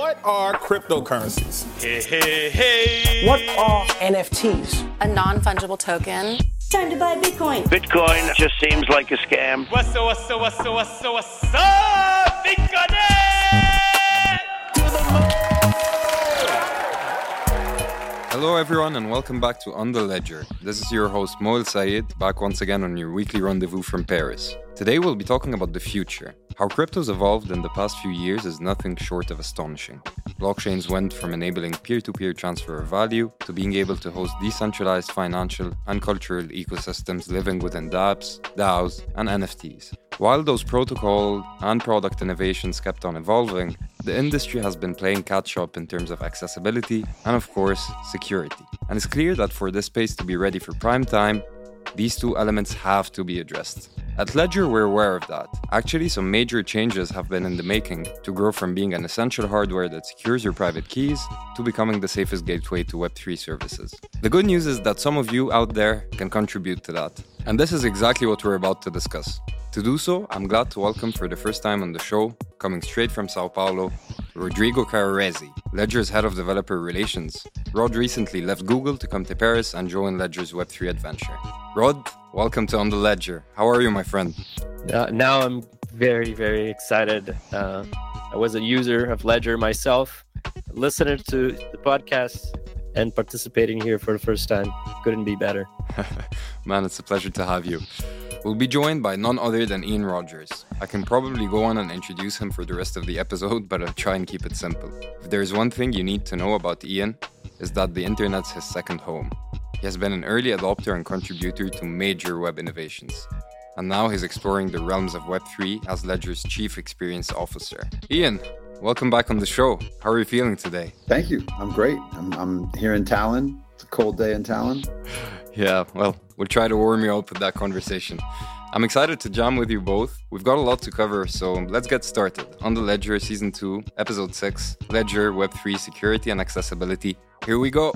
What are cryptocurrencies? Hey, hey, hey. What are NFTs? A non fungible token. Time to buy Bitcoin. Bitcoin just seems like a scam. What's up, what's up, what's up, what's up, what's up? Bitcoin! Hello, everyone, and welcome back to On the Ledger. This is your host, Moel Sayed, back once again on your weekly rendezvous from Paris. Today, we'll be talking about the future. How cryptos evolved in the past few years is nothing short of astonishing. Blockchains went from enabling peer to peer transfer of value to being able to host decentralized financial and cultural ecosystems living within dApps, DAOs, and NFTs. While those protocol and product innovations kept on evolving, the industry has been playing catch up in terms of accessibility and, of course, security. And it's clear that for this space to be ready for prime time, these two elements have to be addressed. At Ledger, we're aware of that. Actually, some major changes have been in the making to grow from being an essential hardware that secures your private keys to becoming the safest gateway to Web3 services. The good news is that some of you out there can contribute to that. And this is exactly what we're about to discuss. To do so, I'm glad to welcome for the first time on the show, coming straight from Sao Paulo, Rodrigo Carraresi, Ledger's head of developer relations. Rod recently left Google to come to Paris and join Ledger's Web3 adventure. Rod, welcome to On the Ledger. How are you, my friend? Uh, now I'm very, very excited. Uh, I was a user of Ledger myself, listener to the podcast, and participating here for the first time. Couldn't be better. Man, it's a pleasure to have you. We'll be joined by none other than Ian Rogers. I can probably go on and introduce him for the rest of the episode, but I'll try and keep it simple. If there's one thing you need to know about Ian, is that the internet's his second home. He has been an early adopter and contributor to major web innovations. And now he's exploring the realms of Web3 as Ledger's Chief Experience Officer. Ian, welcome back on the show. How are you feeling today? Thank you. I'm great. I'm, I'm here in Tallinn. It's a cold day in Tallinn. Yeah, well, we'll try to warm you up with that conversation. I'm excited to jam with you both. We've got a lot to cover, so let's get started. On the Ledger Season 2, Episode 6 Ledger Web3 Security and Accessibility. Here we go.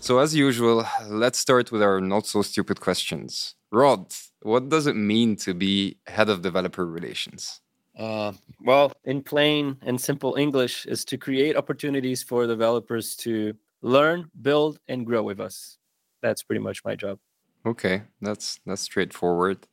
So, as usual, let's start with our not so stupid questions. Rod, what does it mean to be head of developer relations? Uh, well, in plain and simple English, is to create opportunities for developers to learn, build, and grow with us. That's pretty much my job. Okay, that's that's straightforward.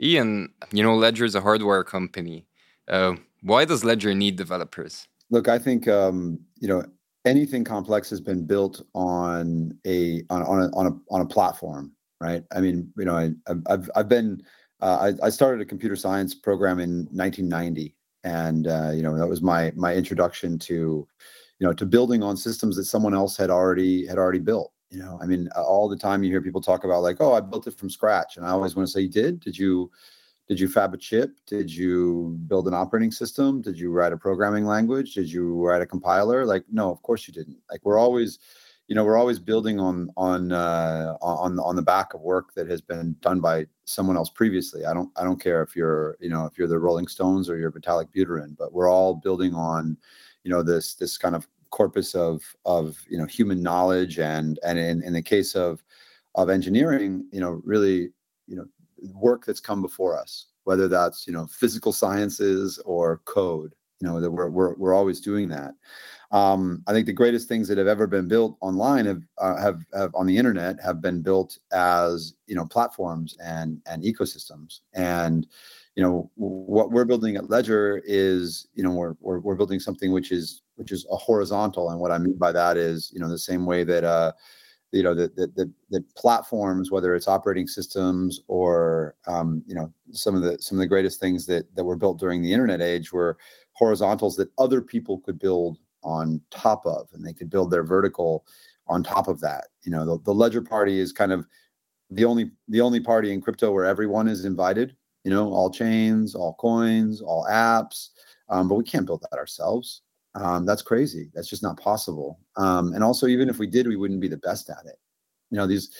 Ian, you know Ledger is a hardware company. Uh, why does Ledger need developers? Look, I think um, you know anything complex has been built on a on, on a on a on a platform, right? I mean, you know, I, have I've been uh, I, I started a computer science program in 1990, and uh, you know that was my my introduction to you know to building on systems that someone else had already had already built you know? I mean all the time you hear people talk about like oh i built it from scratch. And i always want to say you did? Did you did you fab a chip? Did you build an operating system? Did you write a programming language? Did you write a compiler? Like no of course you didn't. Like we're always you know we're always building on on uh, on on the back of work that has been done by someone else previously. I don't i don't care if you're you know if you're the rolling stones or you're vitalik buterin but we're all building on you know this this kind of corpus of of you know human knowledge and and in, in the case of of engineering you know really you know work that's come before us whether that's you know physical sciences or code you know that we're we're, we're always doing that um, i think the greatest things that have ever been built online have, uh, have have on the internet have been built as you know platforms and and ecosystems. And you know what we're building at ledger is you know we're, we're, we're building something which is which is a horizontal. And what i mean by that is you know the same way that uh you know that that that platforms whether it's operating systems or um, you know some of the some of the greatest things that that were built during the internet age were horizontals that other people could build on top of and they could build their vertical on top of that you know the, the ledger party is kind of the only the only party in crypto where everyone is invited you know, all chains, all coins, all apps. Um, but we can't build that ourselves. Um, that's crazy. That's just not possible. Um, and also, even if we did, we wouldn't be the best at it. You know, these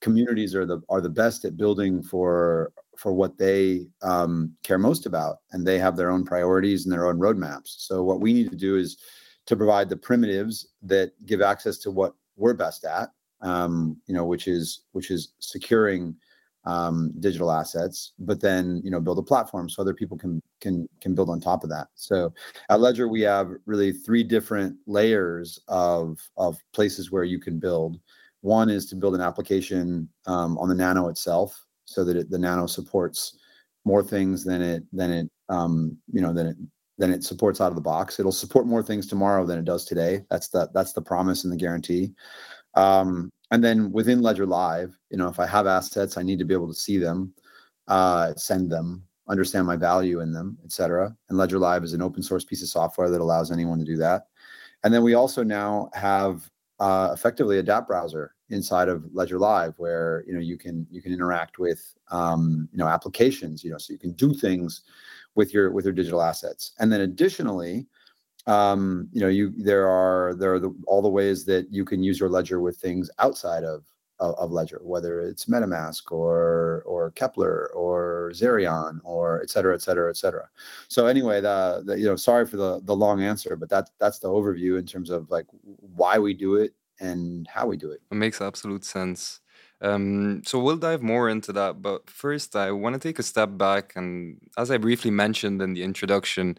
communities are the are the best at building for for what they um, care most about, and they have their own priorities and their own roadmaps. So, what we need to do is to provide the primitives that give access to what we're best at. Um, you know, which is which is securing um, digital assets, but then you know build a platform so other people can can can build on top of that. So at Ledger we have really three different layers of of places where you can build. One is to build an application um, on the Nano itself, so that it, the Nano supports more things than it than it um, you know than it than it supports out of the box. It'll support more things tomorrow than it does today. That's the that's the promise and the guarantee. Um, and then within Ledger Live, you know, if I have assets, I need to be able to see them, uh, send them, understand my value in them, etc. And Ledger Live is an open source piece of software that allows anyone to do that. And then we also now have uh, effectively a dApp browser inside of Ledger Live, where you know you can you can interact with um, you know applications, you know, so you can do things with your with your digital assets. And then additionally, um, you know, you there are there are the, all the ways that you can use your ledger with things outside of, of, of Ledger, whether it's MetaMask or or Keplr or Zerion or et cetera, et cetera, et cetera. So anyway, the, the you know, sorry for the the long answer, but that's that's the overview in terms of like why we do it and how we do it. It makes absolute sense. Um, so we'll dive more into that, but first I want to take a step back and, as I briefly mentioned in the introduction,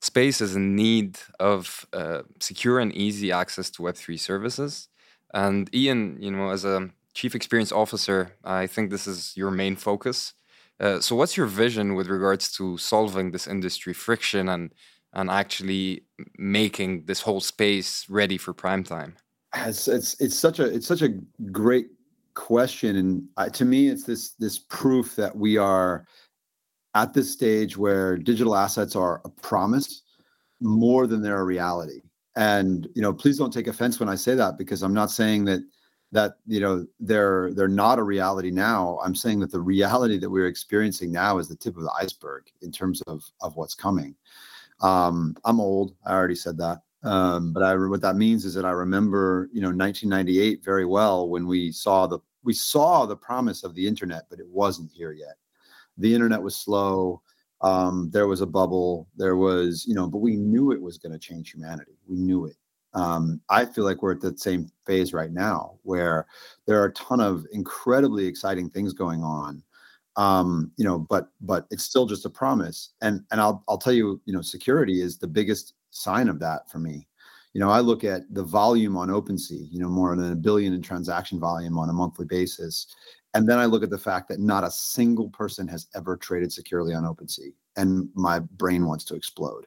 space is in need of uh, secure and easy access to Web3 services. And Ian, you know, as a chief experience officer, I think this is your main focus. Uh, so, what's your vision with regards to solving this industry friction and and actually making this whole space ready for prime time? It's it's, it's such a it's such a great question, and uh, to me, it's this this proof that we are at this stage where digital assets are a promise more than they're a reality. And you know, please don't take offense when I say that because I'm not saying that that you know they're they're not a reality now. I'm saying that the reality that we're experiencing now is the tip of the iceberg in terms of of what's coming. Um, I'm old. I already said that. Um, but I what that means is that I remember, you know, 1998 very well when we saw the we saw the promise of the internet, but it wasn't here yet. The internet was slow. Um, there was a bubble. There was you know but we knew it was going to change humanity. We knew it. Um, i feel like we're at that same phase right now where there are a ton of incredibly exciting things going on. Um, you know but but it's still just a promise. And and i'll i'll tell you you know security is the biggest sign of that for me you know i look at the volume on opensea you know more than a billion in transaction volume on a monthly basis and then I look at the fact that not a single person has ever traded securely on OpenSea, and my brain wants to explode.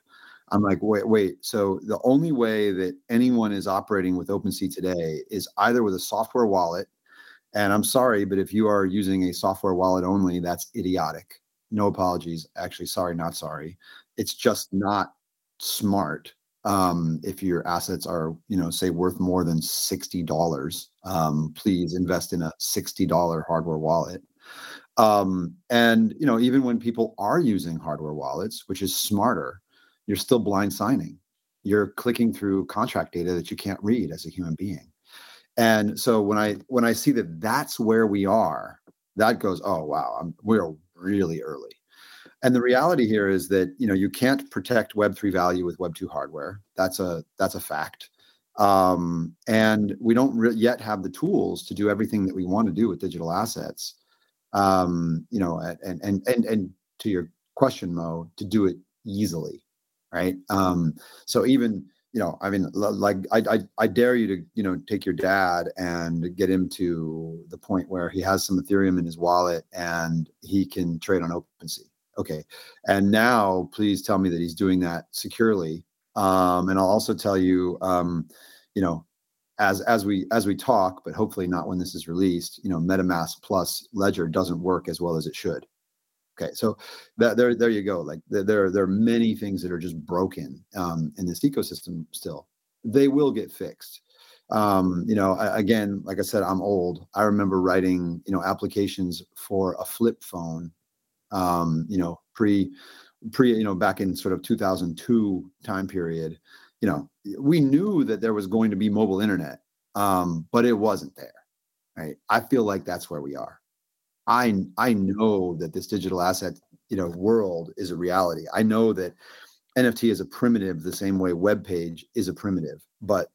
I'm like, wait, wait. So the only way that anyone is operating with OpenSea today is either with a software wallet. And I'm sorry, but if you are using a software wallet only, that's idiotic. No apologies. Actually, sorry, not sorry. It's just not smart um, if your assets are you know say worth more than $60 um, please invest in a $60 hardware wallet. Um, and you know even when people are using hardware wallets which is smarter you're still blind signing. You're clicking through contract data that you can't read as a human being. And so when i when i see that that's where we are that goes oh wow I'm, we're really early and the reality here is that you know you can't protect Web3 value with Web2 hardware. That's a that's a fact. Um, and we don't re- yet have the tools to do everything that we want to do with digital assets. Um, you know, and and and and to your question, Mo, to do it easily, right? Um, so even you know, I mean, like I, I I dare you to you know take your dad and get him to the point where he has some Ethereum in his wallet and he can trade on OpenSea Okay. And now please tell me that he's doing that securely. Um, and I'll also tell you, um, you know, as as we as we talk, but hopefully not when this is released, you know, MetaMask plus Ledger doesn't work as well as it should. Okay, so that, there there you go. Like there there are many things that are just broken um, in this ecosystem still. They will get fixed. Um, you know, I, again, like I said, I'm old. I remember writing, you know, applications for a flip phone um, you know, pre pre you know back in sort of 2002 time period you know we knew that there was going to be mobile internet um, but it wasn't there right? I feel like that's where we are. I i know that this digital asset you know world is a reality. I know that nft is a primitive the same way web page is a primitive but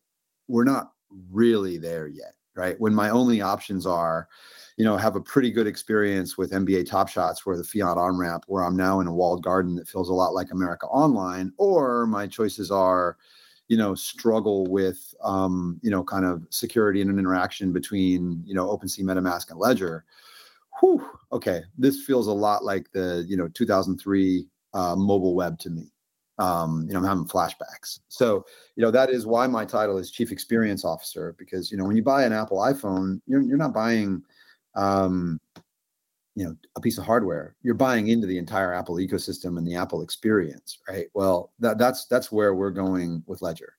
we're not really there yet right? When my only options are, you know, have a pretty good experience with NBA Top Shots, where the Fiat on ramp, where I'm now in a walled garden that feels a lot like America Online, or my choices are, you know, struggle with, um, you know, kind of security and an interaction between, you know, OpenSea, MetaMask, and Ledger. Whew, okay, this feels a lot like the, you know, 2003 uh, mobile web to me. Um, you know, I'm having flashbacks. So, you know, that is why my title is Chief Experience Officer, because, you know, when you buy an Apple iPhone, you're, you're not buying, um, you know a piece of hardware. You're buying into the entire apple ecosystem and the apple experience right? Well that, that's that's where we're going with ledger.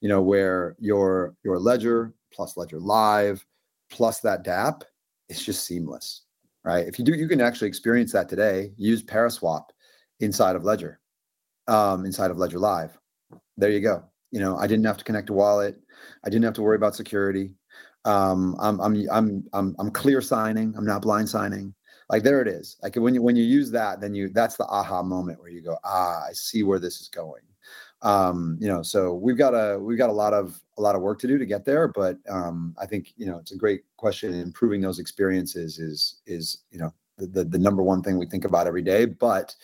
You know where your your ledger plus ledger live plus that dApp, it's just seamless right? If you do you can actually experience that today. Use paraswap inside of ledger um, inside of ledger live there you go you know i didn't have to connect a wallet i didn't have to worry about security um, I'm, I'm, I'm, I'm, I'm clear signing. I'm not blind signing. Like there it is. Like when you, when you use that, then you, that's the aha moment where you go, ah, I see where this is going. Um, you know, so we've got a, we've got a lot of, a lot of work to do to get there. But um, I think, you know, it's a great question. Improving those experiences is, is, you know, the, the, the number one thing we think about every day, but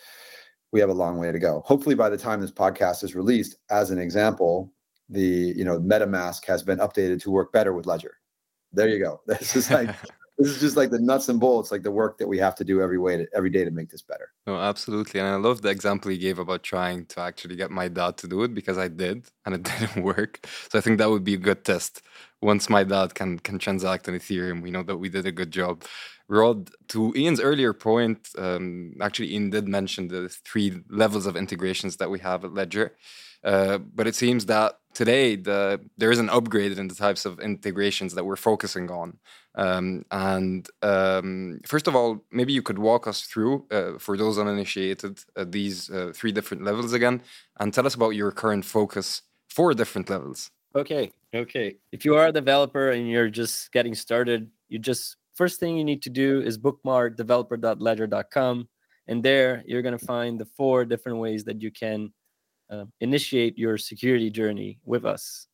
we have a long way to go. Hopefully by the time this podcast is released, as an example, the, you know, MetaMask has been updated to work better with Ledger there you go. This is like this is just like the nuts and bolts, like the work that we have to do every way to every day to make this better. No, absolutely. And I love the example you gave about trying to actually get my dad to do it because I did and it didn't work. So I think that would be a good test. Once my dad can can transact on Ethereum, we know that we did a good job. Rod, to Ian's earlier point, um, actually Ian did mention the three levels of integrations that we have at Ledger. Uh, but it seems that today the there is an upgrade in the types of integrations that we're focusing on. Um, and um, first of all, maybe you could walk us through, uh, for those uninitiated, uh, these uh, three different levels again, and tell us about your current focus for different levels. Okay, okay. If you are a developer and you're just getting started, you just first thing you need to do is bookmark developer.ledger.com, and there you're going to find the four different ways that you can uh, initiate your security journey with us.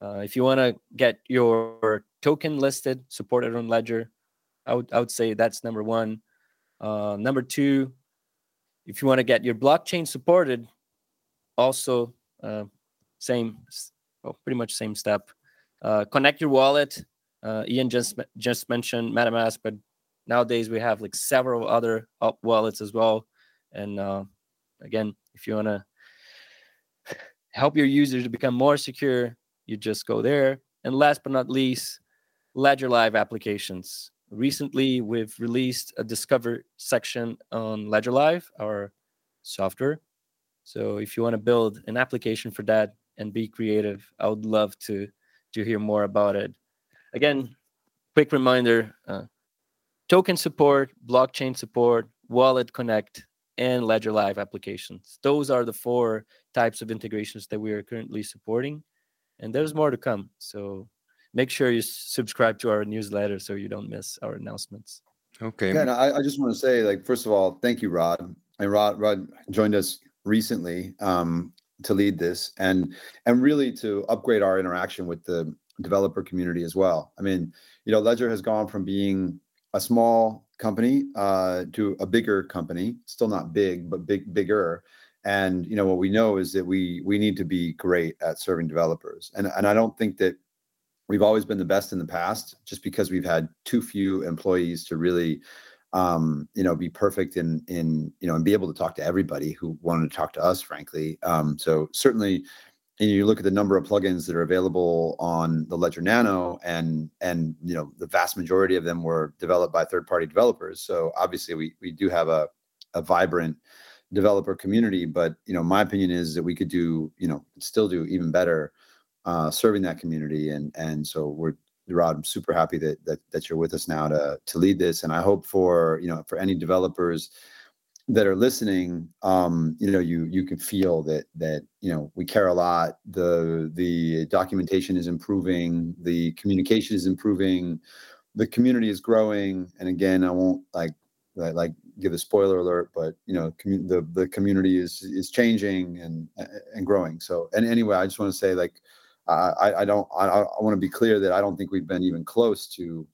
Uh, if you want to get your token listed, supported on Ledger, I would, I would say that's number one. Uh, number two, if you want to get your blockchain supported, also uh, same, well, pretty much same step. Uh, connect your wallet. Uh, Ian just just mentioned MetaMask, but nowadays we have like several other up wallets as well. And again, if you want to help your users to become more secure, you just go there. And last but not least, Ledger Live applications. Recently, we've released a Discover section on Ledger Live, our software. So if you want to build an application for that and be creative, I would love to to hear more about it. Again, quick reminder: uh, token support, blockchain support, wallet connect, and Ledger Live applications. Those are the four types of integrations that we are currently supporting, and there's more to come. So make sure you subscribe to our newsletter so you don't miss our announcements. Okay. Yeah, I, I, just want to say, like, first of all, thank you, Rod. And Rod, Rod joined us recently um, to lead this, and and really to upgrade our interaction with the developer community as well. I mean, you know, Ledger has gone from being a small company uh, to a bigger company, still not big, but big, bigger. And you know what we know is that we we need to be great at serving developers, and and I don't think that we've always been the best in the past, just because we've had too few employees to really, um, you know, be perfect in in you know and be able to talk to everybody who wanted to talk to us, frankly. Um, so certainly, and you look at the number of plugins that are available on the Ledger Nano, and and you know the vast majority of them were developed by third-party developers. So obviously, we we do have a a vibrant developer community. But you know, my opinion is that we could do you know still do even better uh, serving that community. And and so we're Rod, I'm super happy that that that you're with us now to to lead this. And I hope for you know for any developers that are listening um you know you you can feel that that you know we care a lot. The the documentation is improving. The communication is improving. The community is growing. And again i won't like like give a spoiler alert but you know commu- the the community is is changing and and growing. So and anyway i just want to say like I, I don't. I, I want to be clear that I don't think we've been even close to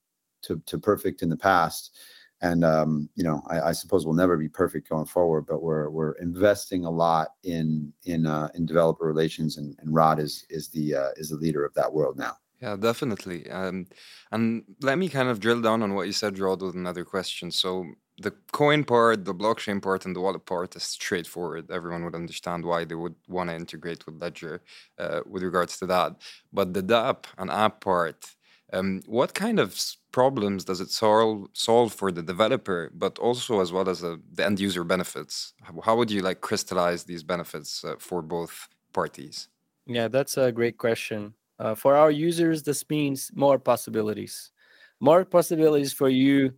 to to perfect in the past, and um, you know, I, I suppose we'll never be perfect going forward. But we're we're investing a lot in in uh, in developer relations, and, and Rod is is the uh, is the leader of that world now. Yeah, definitely. Um, and let me kind of drill down on what you said, Rod, with another question. So the coin part, the blockchain part, and the wallet part is straightforward. Everyone would understand why they would want to integrate with Ledger uh, with regards to that. But the dApp and app part, um, what kind of problems does it solve solve for the developer, but also as well as uh, the end user benefits? How would you like crystallize these benefits uh, for both parties? Yeah, that's a great question. Uh, for our users, this means more possibilities, more possibilities for you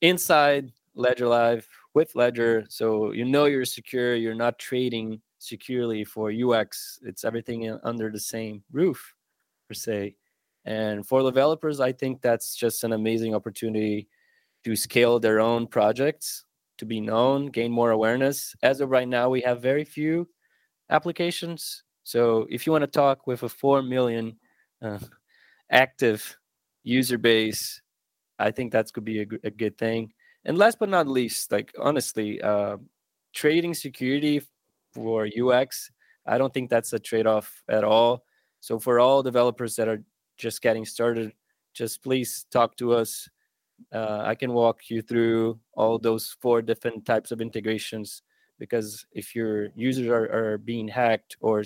inside Ledger Live with Ledger. So you know you're secure. You're not trading securely for UX. It's everything under the same roof, per se. And for developers, I think that's just an amazing opportunity to scale their own projects, to be known, gain more awareness. As of right now, we have very few applications. So if you want to talk with a 4 million uh, active user base, I think that's could be a, a good thing. And last but not least, like honestly, uh, trading security for UX, I don't think that's a trade-off at all. So for all developers that are just getting started, just please talk to us. Uh, I can walk you through all those four different types of integrations because if your users are, are being hacked or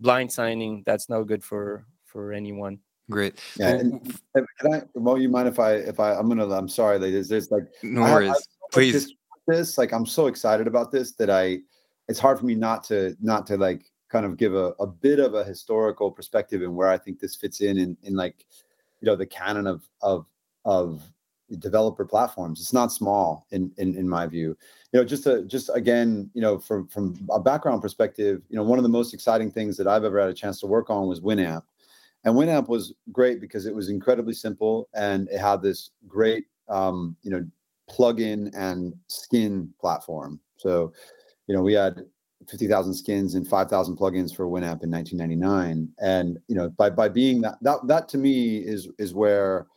blind signing, that's no good for for anyone. Great. Yeah. And, can I, Mo, you mind if I, if I, I'm gonna, I'm sorry, like, there's, there's like, no worries. Have, Please. This, like, I'm so excited about this that I, it's hard for me not to, not to like kind of give a, a bit of a historical perspective and where I think this fits in, in, in like, you know, the canon of, of, of developer platforms. It's not small in, in, in my view. You know, just to, just again, you know, from, from a background perspective, you know, one of the most exciting things that I've ever had a chance to work on was Winamp and Winamp was great because it was incredibly simple and it had this great, um, you know, plugin and skin platform. So, you know, we had 50,000 skins and 5,000 plugins for Winamp in 1999. And, you know, by, by being that, that, that to me is, is where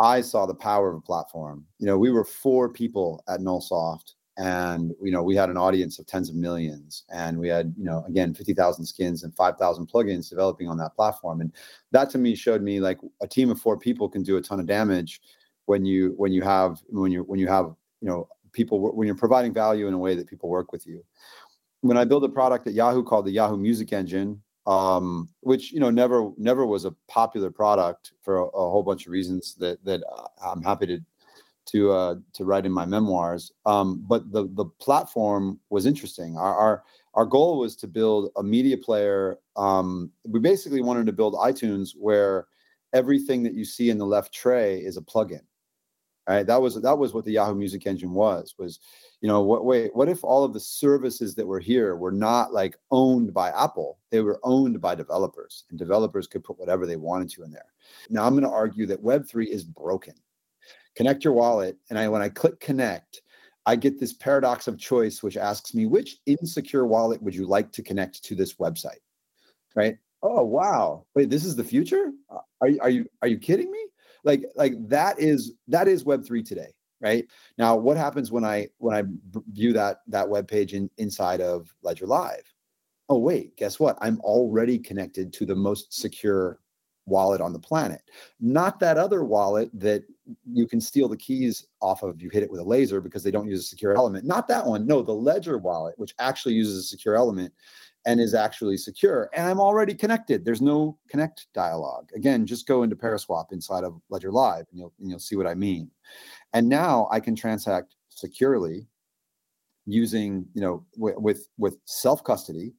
I saw the power of a platform. You know, we were four people at Nullsoft and you know we had an audience of tens of millions and we had you know again 50,000 skins and 5,000 plugins developing on that platform. And that to me showed me like a team of four people can do a ton of damage when you when you have when you when you have you know people when you're providing value in a way that people work with you. When i built a product at yahoo called the yahoo music engine um, which you know never never was a popular product for a, a whole bunch of reasons that that uh, i'm happy to to uh, to write in my memoirs. Um, but the the platform was interesting. Our, our our goal was to build a media player. Um, we basically wanted to build iTunes where everything that you see in the left tray is a plugin. Right. That was that was what the Yahoo Music Engine was. Was you know what? Wait, what if all of the services that were here were not like owned by Apple? They were owned by developers, and developers could put whatever they wanted to in there. Now I'm going to argue that Web three is broken connect your wallet. And I when I click connect, I get this paradox of choice, which asks me which insecure wallet would you like to connect to this website? Right. Oh wow. Wait, this is the future? Uh, are, are you are you kidding me? Like like that is that is web3 today right now what happens when i when i view that that web page in, inside of ledger live oh wait guess what i'm already connected to the most secure wallet on the planet not that other wallet that you can steal the keys off of you hit it with a laser because they don't use a secure element. Not that one no the ledger wallet which actually uses a secure element and is actually secure. And i'm already connected. There's no connect dialog. Again just go into paraswap inside of ledger live and you'll, and you'll see what i mean. And now i can transact securely using you know w- with with self custody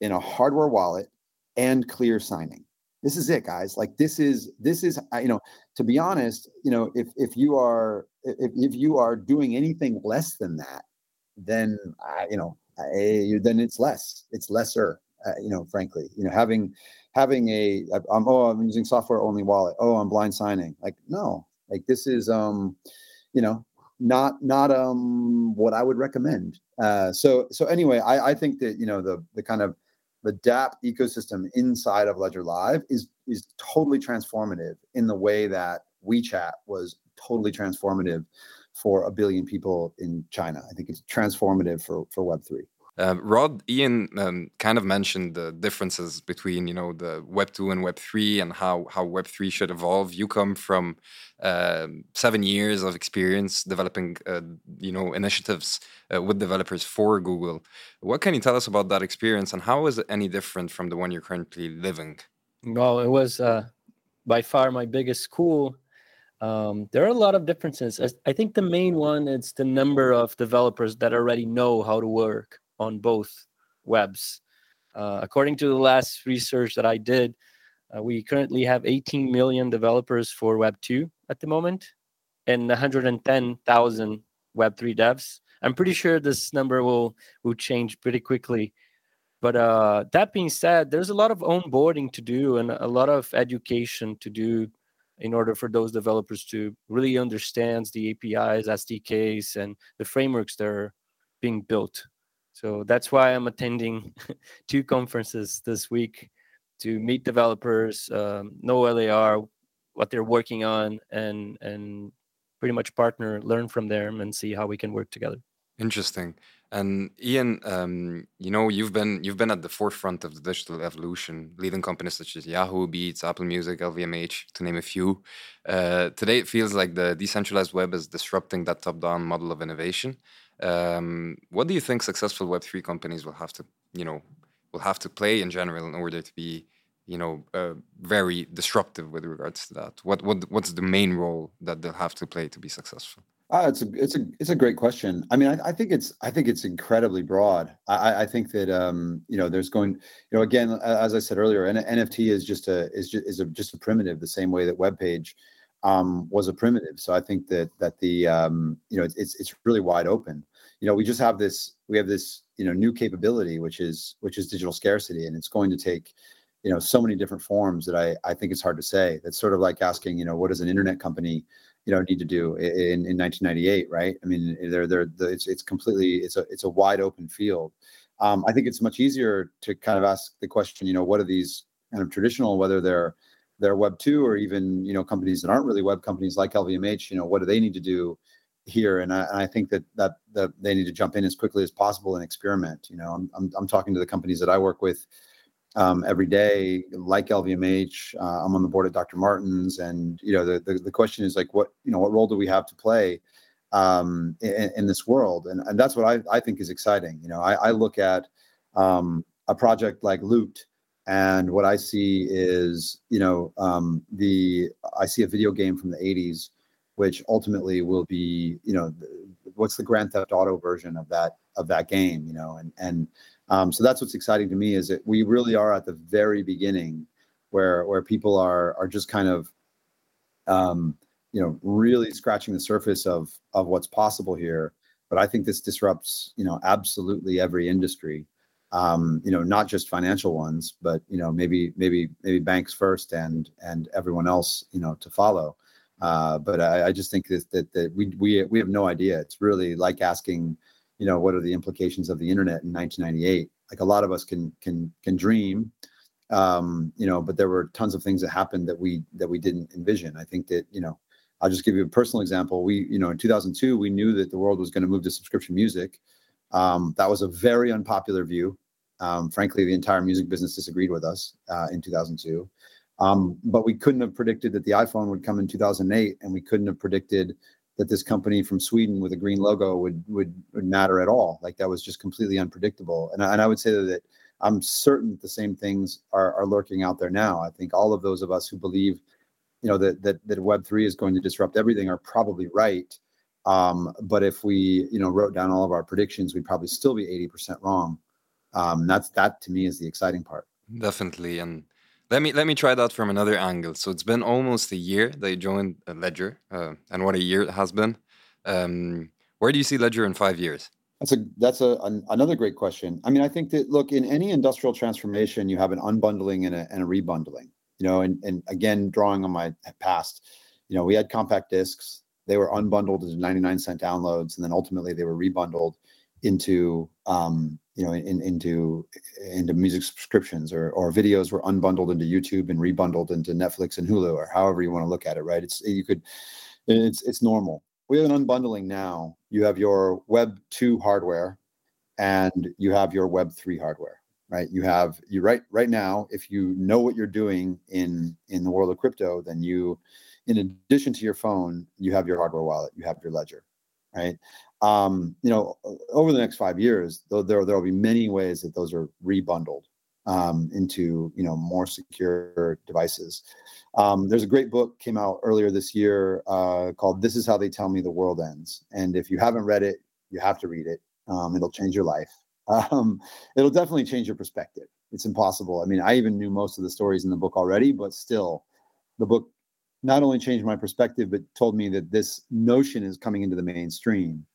in a hardware wallet and clear signing this is it guys. Like this is this is you know to be honest you know if if you are if, if you are doing anything less than that then I, you know I, then it's less it's lesser uh, you know frankly you know having having a I'm, oh i'm using software only wallet. Oh i'm blind signing. Like no like this is um you know not not um what i would recommend. Uh so so anyway i i think that you know the the kind of the DApp ecosystem inside of Ledger Live is is totally transformative in the way that WeChat was totally transformative for a billion people in China. I think it's transformative for for Web three. Uh, Rod, Ian um, kind of mentioned the differences between you know the Web two and Web three and how how Web three should evolve. You come from uh, seven years of experience developing uh, you know initiatives uh, with developers for Google. What can you tell us about that experience and how is it any different from the one you're currently living? Well, it was uh, by far my biggest school. Um, there are a lot of differences. I think the main one is the number of developers that already know how to work on both webs. Uh, according to the last research that I did, uh, we currently have 18 million developers for Web 2 at the moment and 110,000 Web 3 devs. I'm pretty sure this number will will change pretty quickly. But uh, that being said, there's a lot of onboarding to do and a lot of education to do in order for those developers to really understand the APIs, SDKs, and the frameworks that are being built. So that's why I'm attending two conferences this week to meet developers, um, know where they are, what they're working on, and and pretty much partner, learn from them, and see how we can work together. Interesting. And Ian, um, you know, you've been you've been at the forefront of the digital evolution, leading companies such as Yahoo, Beats, Apple Music, LVMH, to name a few. Uh, today, it feels like the decentralized web is disrupting that top-down model of innovation. Um, what do you think successful Web three companies will have to, you know, will have to play in general in order to be, you know, uh, very disruptive with regards to that? What what what's the main role that they'll have to play to be successful? Uh, it's a it's a it's a great question. I mean, I, I think it's I think it's incredibly broad. I, I think that um, you know there's going you know again as I said earlier, an NFT is just a is just is a just a primitive the same way that web page um, was a primitive. So I think that that the um, you know it's it's really wide open. You know we just have this we have this you know new capability which is which is digital scarcity. And it's going to take you know so many different forms that i i think it's hard to say. That's sort of like asking you know what does an internet company you know need to do in, in 1998 right? I mean they're they're it's it's completely it's a it's a wide open field. Um, i think it's much easier to kind of ask the question you know what are these kind of traditional whether they're they're web 2 or even you know companies that aren't really web companies like lvmh you know what do they need to do here, and I, and I think that, that that they need to jump in as quickly as possible and experiment. You know, I'm I'm, I'm talking to the companies that I work with um, every day, like LVMH. Uh, I'm on the board at Dr. Martens, and you know, the, the, the question is like, what you know, what role do we have to play um, in, in, this world? And and that's what I I think is exciting. You know, I, I look at um, a project like Loot, and what I see is you know um, the I see a video game from the 80s which ultimately will be, you know, what's the Grand Theft Auto version of that of that game, you know, and and um, so that's what's exciting to me is that we really are at the very beginning where where people are are just kind of um, you know really scratching the surface of of what's possible here. But i think this disrupts you know absolutely every industry um, you know not just financial ones but you know maybe maybe maybe banks first and and everyone else you know to follow uh, but I, I, just think that, that, that we, we, we have no idea. It's really like asking, you know, what are the implications of the internet in 1998? Like a lot of us can can can dream, um, you know, but there were tons of things that happened that we that we didn't envision. I think that you know, I'll just give you a personal example. We, you know, in 2002, we knew that the world was going to move to subscription music. Um, that was a very unpopular view. Um, frankly, the entire music business disagreed with us uh, in 2002. Um, but we couldn't have predicted that the iPhone would come in 2008, and we couldn't have predicted that this company from Sweden with a green logo would would, would matter at all. Like that was just completely unpredictable. And, and I would say that I'm certain the same things are, are lurking out there now. I think all of those of us who believe, you know, that that that Web three is going to disrupt everything are probably right. Um, but if we, you know, wrote down all of our predictions, we'd probably still be 80% wrong. Um, that's that to me is the exciting part. Definitely, and let me let me try that from another angle. So it's been almost a year that you joined Ledger, uh, and what a year it has been. Um, where do you see Ledger in five years? That's a that's a an, another great question. I mean, I think that look in any industrial transformation, you have an unbundling and a, and a rebundling. You know, and and again, drawing on my past, you know, we had compact discs. They were unbundled into 99 cent downloads, and then ultimately they were rebundled into um, you know in, into into music subscriptions or or videos were unbundled into youtube and rebundled into netflix and hulu or however you want to look at it right? It's you could it's it's normal. We have an unbundling now. You have your web 2 hardware and you have your web 3 hardware right? You have you right right now if you know what you're doing in in the world of crypto then you in addition to your phone you have your hardware wallet you have your ledger right um, you know, over the next five years, there there will be many ways that those are rebundled um, into you know more secure devices. Um, there's a great book came out earlier this year uh, called "This Is How They Tell Me the World Ends," and if you haven't read it, you have to read it. Um, it'll change your life. Um, it'll definitely change your perspective. It's impossible. I mean, I even knew most of the stories in the book already, but still, the book not only changed my perspective, but told me that this notion is coming into the mainstream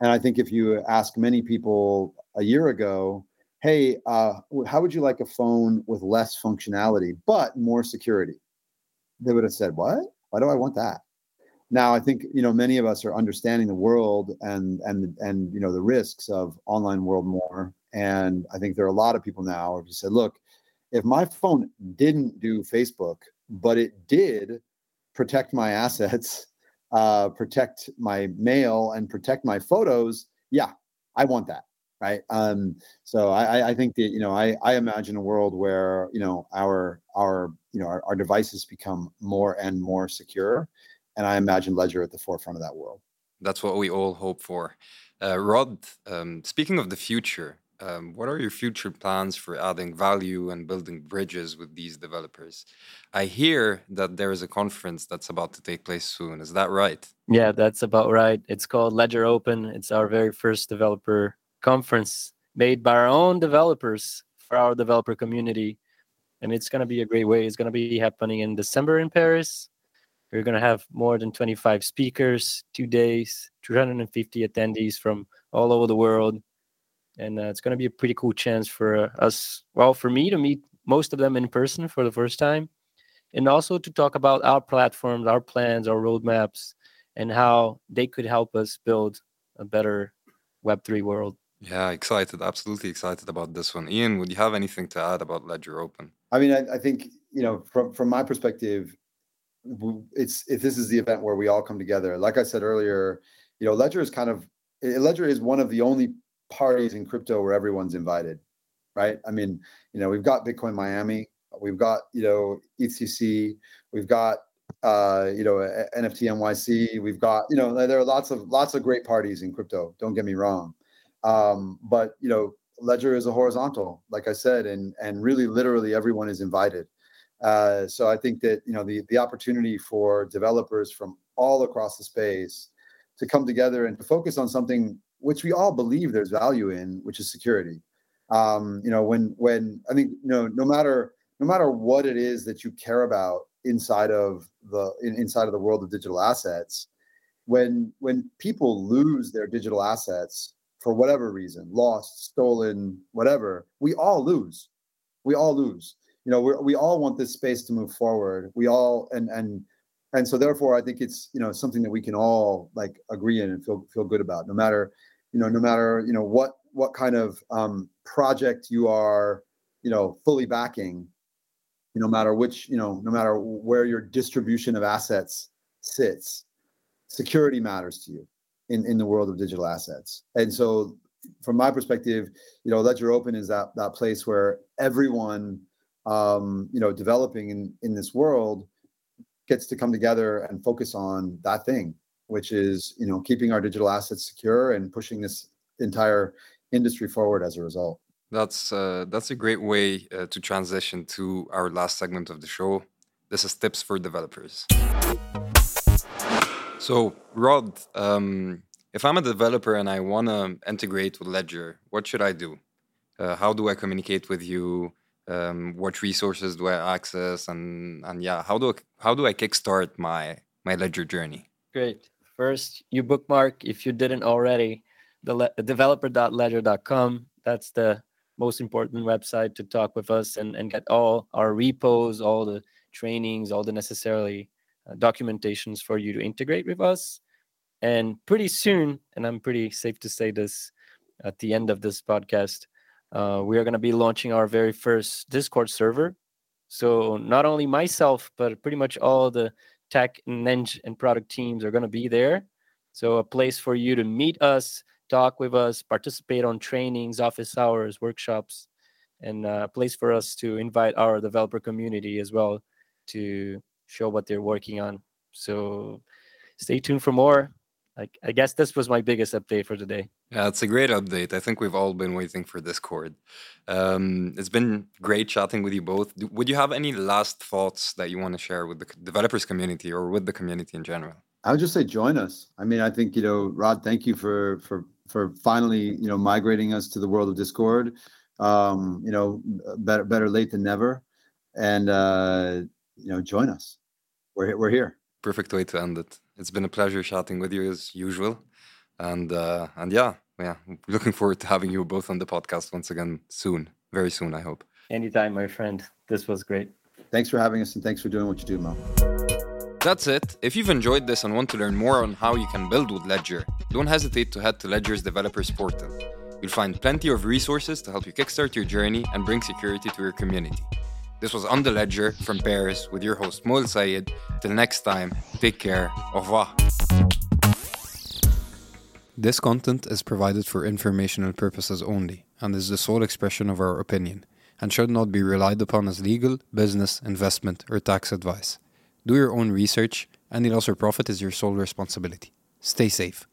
and I think if you ask many people a year ago, hey, uh, how would you like a phone with less functionality but more security? They would have said, what? Why do I want that? Now I think you know many of us are understanding the world and and and you know the risks of online world more. And I think there are a lot of people now who said, look, if my phone didn't do Facebook, but it did protect my assets uh, protect my mail and protect my photos, yeah, I want that. Right. Um, so I, I think that, you know, I, I imagine a world where, you know, our, our, you know, our, our devices become more and more secure. And I imagine Ledger at the forefront of that world. That's what we all hope for. Uh, Rod, um, speaking of the future, um, what are your future plans for adding value and building bridges with these developers? I hear that there is a conference that's about to take place soon. Is that right? Yeah, that's about right. It's called Ledger Open. It's our very first developer conference made by our own developers for our developer community. And it's going to be a great way. It's going to be happening in December in Paris. We're going to have more than 25 speakers, two days, 250 attendees from all over the world and uh, it's going to be a pretty cool chance for uh, us well for me to meet most of them in person for the first time. And also to talk about our platforms our plans our roadmaps and how they could help us build a better web3 world. Yeah excited absolutely excited about this one. Ian would you have anything to add about ledger open? I mean i, I think you know from from my perspective it's if this is the event where we all come together like i said earlier you know ledger is kind of ledger is one of the only parties in crypto where everyone's invited, right? I mean, you know, we've got Bitcoin Miami, we've got you know EthCC, we've got uh, you know NFT NYC, we've got you know there are lots of lots of great parties in crypto. Don't get me wrong, um, but you know Ledger is a horizontal, like I said, and and really literally everyone is invited. Uh, so I think that you know the the opportunity for developers from all across the space to come together and to focus on something which we all believe there's value in, which is security. Um, you know, when when I think you know, no matter no matter what it is that you care about inside of the in, inside of the world of digital assets, when when people lose their digital assets for whatever reason, lost, stolen, whatever, we all lose. We all lose. You know, we we all want this space to move forward. We all and and and so therefore i think it's you know something that we can all like agree in and feel feel good about no matter you know no matter you know what what kind of um, project you are you know fully backing you know, no matter which you know no matter where your distribution of assets sits security matters to you in in the world of digital assets. And so from my perspective you know ledger open is that that place where everyone um, you know developing in in this world gets to come together and focus on that thing, which is you know keeping our digital assets secure and pushing this entire industry forward as a result. That's uh, that's a great way uh, to transition to our last segment of the show. This is tips for developers. So, Rod, um, if I'm a developer and I want to integrate with Ledger, what should I do? Uh, how do I communicate with you? um, what resources do I access, and and yeah, how do I, how do I kickstart my my Ledger journey? Great. First, you bookmark if you didn't already the le- developer.ledger.com. That's the most important website to talk with us and, and get all our repos, all the trainings, all the necessarily uh, documentations for you to integrate with us. And pretty soon, and I'm pretty safe to say this at the end of this podcast, uh, we are going to be launching our very first Discord server. So not only myself, but pretty much all the tech and eng and product teams are going to be there. So a place for you to meet us, talk with us, participate on trainings, office hours, workshops, and uh, a place for us to invite our developer community as well to show what they're working on. So stay tuned for more. I, I guess this was my biggest update for today. Yeah, it's a great update. I think we've all been waiting for Discord. Um, it's been great chatting with you both. Would you have any last thoughts that you want to share with the developers community or with the community in general? I would just say join us. I mean, I think you know, Rod. Thank you for for for finally you know migrating us to the world of Discord. Um, you know, better better late than never, and uh, you know, join us. We're we're here. Perfect way to end it. It's been a pleasure chatting with you as usual, and uh, and yeah, yeah, looking forward to having you both on the podcast once again soon, very soon, I hope. Anytime, my friend. This was great. Thanks for having us, and thanks for doing what you do, Mo. That's it. If you've enjoyed this and want to learn more on how you can build with Ledger, don't hesitate to head to Ledger's developers portal. You'll find plenty of resources to help you kickstart your journey and bring security to your community. This was On the Ledger from Paris with your host Moel Sayed. Till next time, take care. Au revoir. This content is provided for informational purposes only and is the sole expression of our opinion and should not be relied upon as legal, business, investment, or tax advice. Do your own research. Any loss or profit is your sole responsibility. Stay safe.